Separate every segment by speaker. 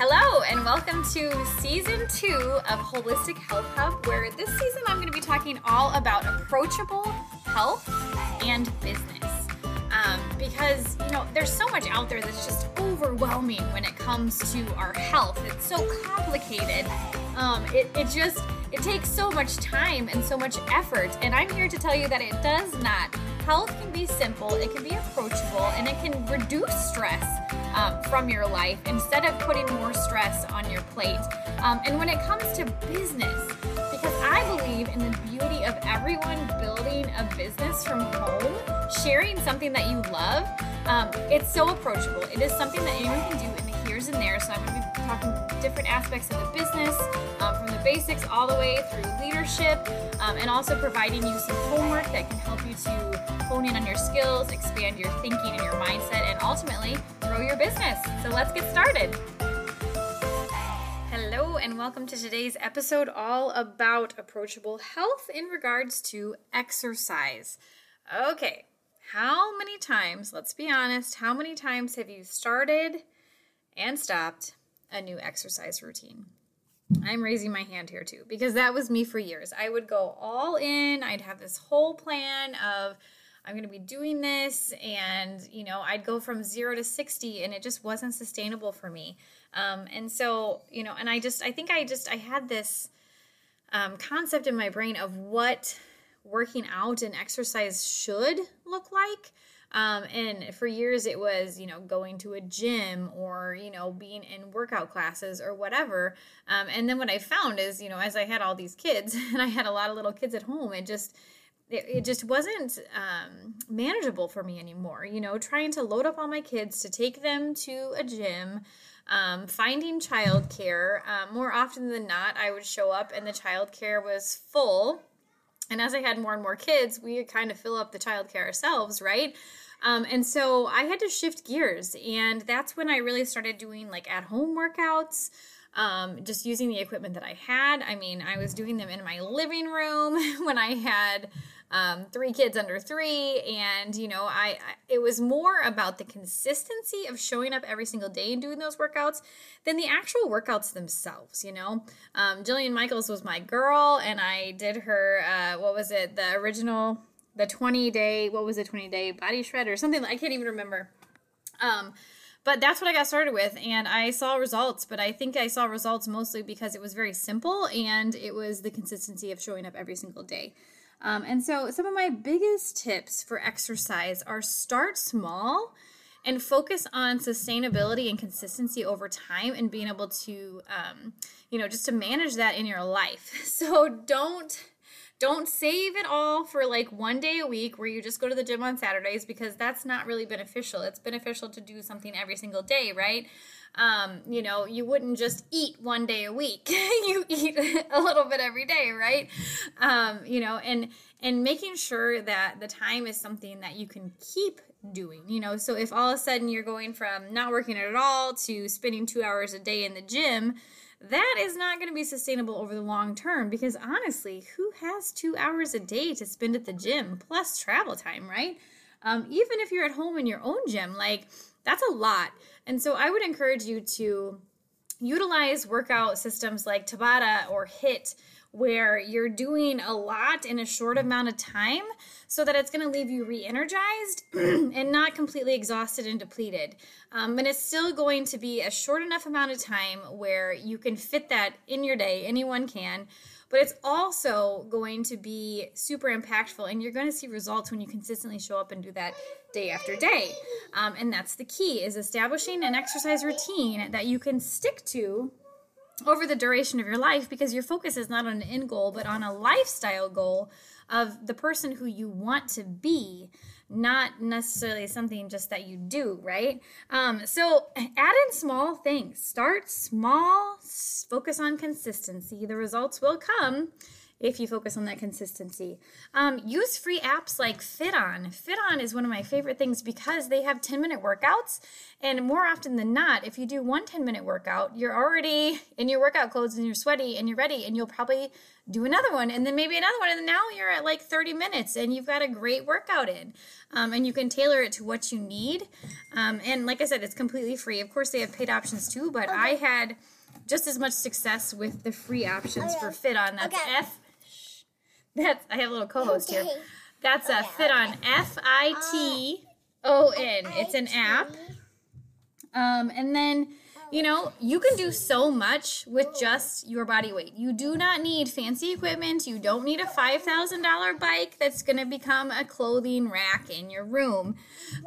Speaker 1: Hello, and welcome to season two of Holistic Health Hub, where this season I'm going to be talking all about approachable health and business. Um, because, you know, there's so much out there that's just overwhelming when it comes to our health. It's so complicated. Um, it, it just, it takes so much time and so much effort. And I'm here to tell you that it does not. Health can be simple, it can be approachable, and it can reduce stress um, from your life instead of putting more stress on your plate. Um, and when it comes to business, because I believe in the beauty of everyone building a business from home, sharing something that you love, um, it's so approachable. It is something that anyone can do in the here's and there. So I'm going to be talking different aspects of the business, um, from the basics all the way through leadership, um, and also providing you some homework that can help you to hone in on your skills, expand your thinking and your mindset, and ultimately grow your business. So let's get started. Hello, and welcome to today's episode all about approachable health in regards to exercise. Okay, how many times, let's be honest, how many times have you started and stopped a new exercise routine? I'm raising my hand here too because that was me for years. I would go all in, I'd have this whole plan of I'm going to be doing this and you know I'd go from 0 to 60 and it just wasn't sustainable for me. Um, and so, you know, and I just I think I just I had this um, concept in my brain of what working out and exercise should look like. Um, and for years it was, you know, going to a gym or, you know, being in workout classes or whatever. Um, and then what I found is, you know, as I had all these kids and I had a lot of little kids at home, it just, it, it just wasn't um, manageable for me anymore. You know, trying to load up all my kids to take them to a gym, um, finding childcare. Um, more often than not, I would show up and the childcare was full and as I had more and more kids, we kind of fill up the childcare ourselves, right? Um, and so I had to shift gears. And that's when I really started doing like at home workouts, um, just using the equipment that I had. I mean, I was doing them in my living room when I had um, three kids under three. And, you know, I, I, it was more about the consistency of showing up every single day and doing those workouts than the actual workouts themselves, you know. Um, Jillian Michaels was my girl, and I did her, uh, what was it, the original, the 20 day, what was it, 20 day body shred or something, I can't even remember. Um, but that's what I got started with, and I saw results. But I think I saw results mostly because it was very simple and it was the consistency of showing up every single day. Um, and so, some of my biggest tips for exercise are start small and focus on sustainability and consistency over time and being able to, um, you know, just to manage that in your life. So, don't don't save it all for like one day a week where you just go to the gym on Saturdays because that's not really beneficial. It's beneficial to do something every single day, right? Um, you know, you wouldn't just eat one day a week. you eat a little bit every day, right? Um, you know, and and making sure that the time is something that you can keep doing. You know, so if all of a sudden you're going from not working at all to spending 2 hours a day in the gym, that is not going to be sustainable over the long term because honestly, who has two hours a day to spend at the gym plus travel time, right? Um, even if you're at home in your own gym, like that's a lot. And so I would encourage you to utilize workout systems like Tabata or HIIT where you're doing a lot in a short amount of time so that it's going to leave you re energized and not completely exhausted and depleted. Um, and it's still going to be a short enough amount of time where you can fit that in your day, anyone can. But it's also going to be super impactful, and you're going to see results when you consistently show up and do that day after day. Um, and that's the key: is establishing an exercise routine that you can stick to over the duration of your life because your focus is not on an end goal but on a lifestyle goal of the person who you want to be not necessarily something just that you do right? Um, so add in small things. Start small. Focus on consistency. The results will come if you focus on that consistency. Um, use free apps like FitOn. FitOn is one of my favorite things because they have 10 minute workouts. And more often than not, if you do one 10 minute workout, you're already in your workout clothes and you're sweaty and you're ready, and you'll probably do another one and then maybe another one. And now you're at like 30 minutes and you've got a great workout in. Um, and you can tailor it to what you need. Um, and like I said, it's completely free. Of course, they have paid options too, but okay. I had just as much success with the free options okay. for FitOn. That's okay. F that's I have a little co-host here. That's a Fit FitOn F I T O N. It's an app. Um, and then you know, you can do so much with just your body weight. You do not need fancy equipment. You don't need a $5,000 bike that's going to become a clothing rack in your room.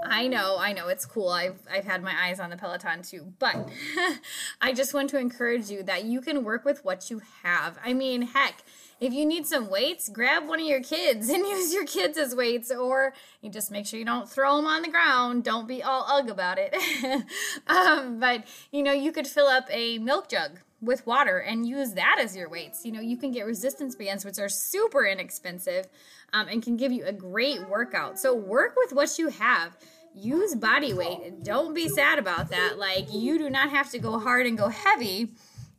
Speaker 1: I know, I know it's cool. I've I've had my eyes on the Peloton too, but I just want to encourage you that you can work with what you have. I mean, heck, if you need some weights, grab one of your kids and use your kids as weights, or you just make sure you don't throw them on the ground. Don't be all ugh about it. um, but you know, you could fill up a milk jug with water and use that as your weights. You know, you can get resistance bands, which are super inexpensive um, and can give you a great workout. So work with what you have. Use body weight. Don't be sad about that. Like, you do not have to go hard and go heavy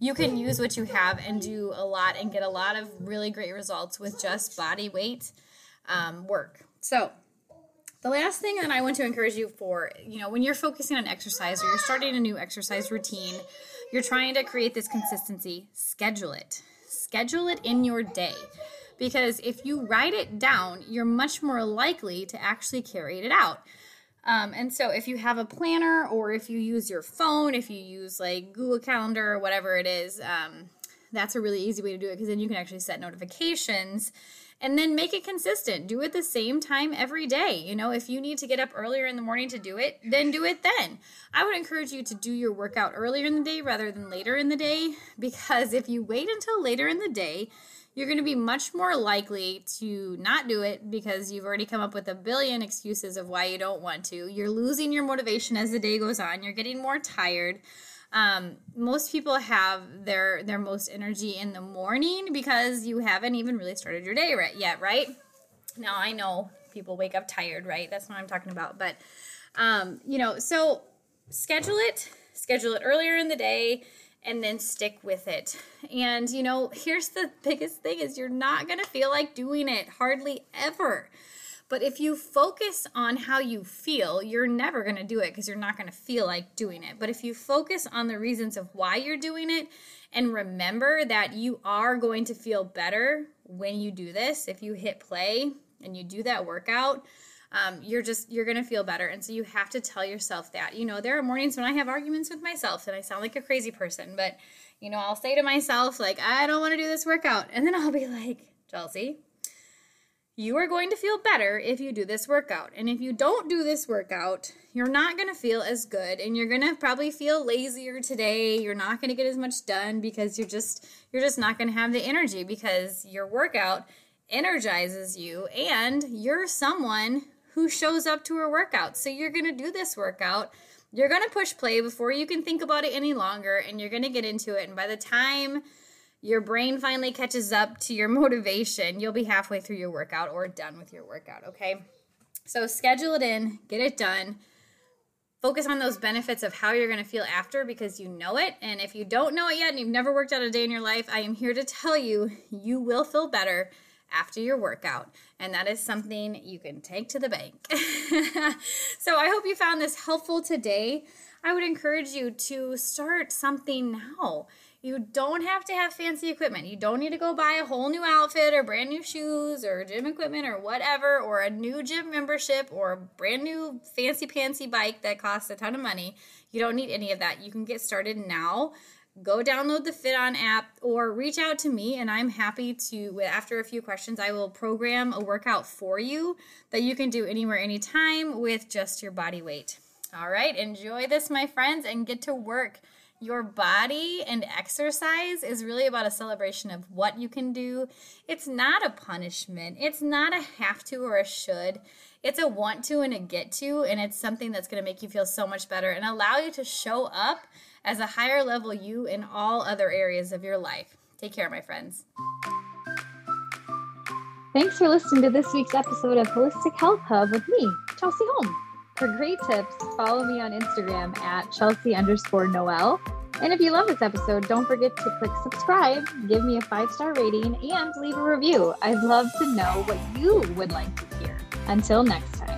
Speaker 1: you can use what you have and do a lot and get a lot of really great results with just body weight um, work. So, the last thing that I want to encourage you for, you know, when you're focusing on exercise or you're starting a new exercise routine, you're trying to create this consistency, schedule it. Schedule it in your day. Because if you write it down, you're much more likely to actually carry it out. Um, and so if you have a planner or if you use your phone, if you use like Google Calendar or whatever it is, um, that's a really easy way to do it because then you can actually set notifications and then make it consistent. Do it the same time every day. You know, if you need to get up earlier in the morning to do it, then do it then. I would encourage you to do your workout earlier in the day rather than later in the day because if you wait until later in the day, you're going to be much more likely to not do it because you've already come up with a billion excuses of why you don't want to. You're losing your motivation as the day goes on. You're getting more tired. Um, most people have their their most energy in the morning because you haven't even really started your day right yet, right? Now I know people wake up tired, right? That's what I'm talking about. But um, you know, so schedule it, schedule it earlier in the day and then stick with it. And you know, here's the biggest thing is you're not going to feel like doing it hardly ever. But if you focus on how you feel, you're never going to do it because you're not going to feel like doing it. But if you focus on the reasons of why you're doing it and remember that you are going to feel better when you do this, if you hit play and you do that workout, um, you're just you're gonna feel better and so you have to tell yourself that you know there are mornings when i have arguments with myself and i sound like a crazy person but you know i'll say to myself like i don't want to do this workout and then i'll be like chelsey you are going to feel better if you do this workout. And if you don't do this workout, you're not going to feel as good and you're going to probably feel lazier today. You're not going to get as much done because you're just you're just not going to have the energy because your workout energizes you and you're someone who shows up to her workout. So you're going to do this workout. You're going to push play before you can think about it any longer and you're going to get into it. And by the time your brain finally catches up to your motivation, you'll be halfway through your workout or done with your workout, okay? So schedule it in, get it done. Focus on those benefits of how you're going to feel after because you know it. And if you don't know it yet and you've never worked out a day in your life, I am here to tell you you will feel better after your workout. And that is something you can take to the bank. so I hope you found this helpful today. I would encourage you to start something now. You don't have to have fancy equipment. You don't need to go buy a whole new outfit or brand new shoes or gym equipment or whatever, or a new gym membership or a brand new fancy pantsy bike that costs a ton of money. You don't need any of that. You can get started now go download the FitOn app or reach out to me and I'm happy to after a few questions I will program a workout for you that you can do anywhere anytime with just your body weight. All right, enjoy this my friends and get to work. Your body and exercise is really about a celebration of what you can do. It's not a punishment. It's not a have to or a should. It's a want to and a get to and it's something that's going to make you feel so much better and allow you to show up as a higher level you in all other areas of your life. Take care, my friends. Thanks for listening to this week's episode of Holistic Health Hub with me, Chelsey Holm. For great tips, follow me on Instagram at Chelsey underscore Noel. And if you love this episode, don't forget to click subscribe, give me a five star rating, and leave a review. I'd love to know what you would like to hear. Until next time.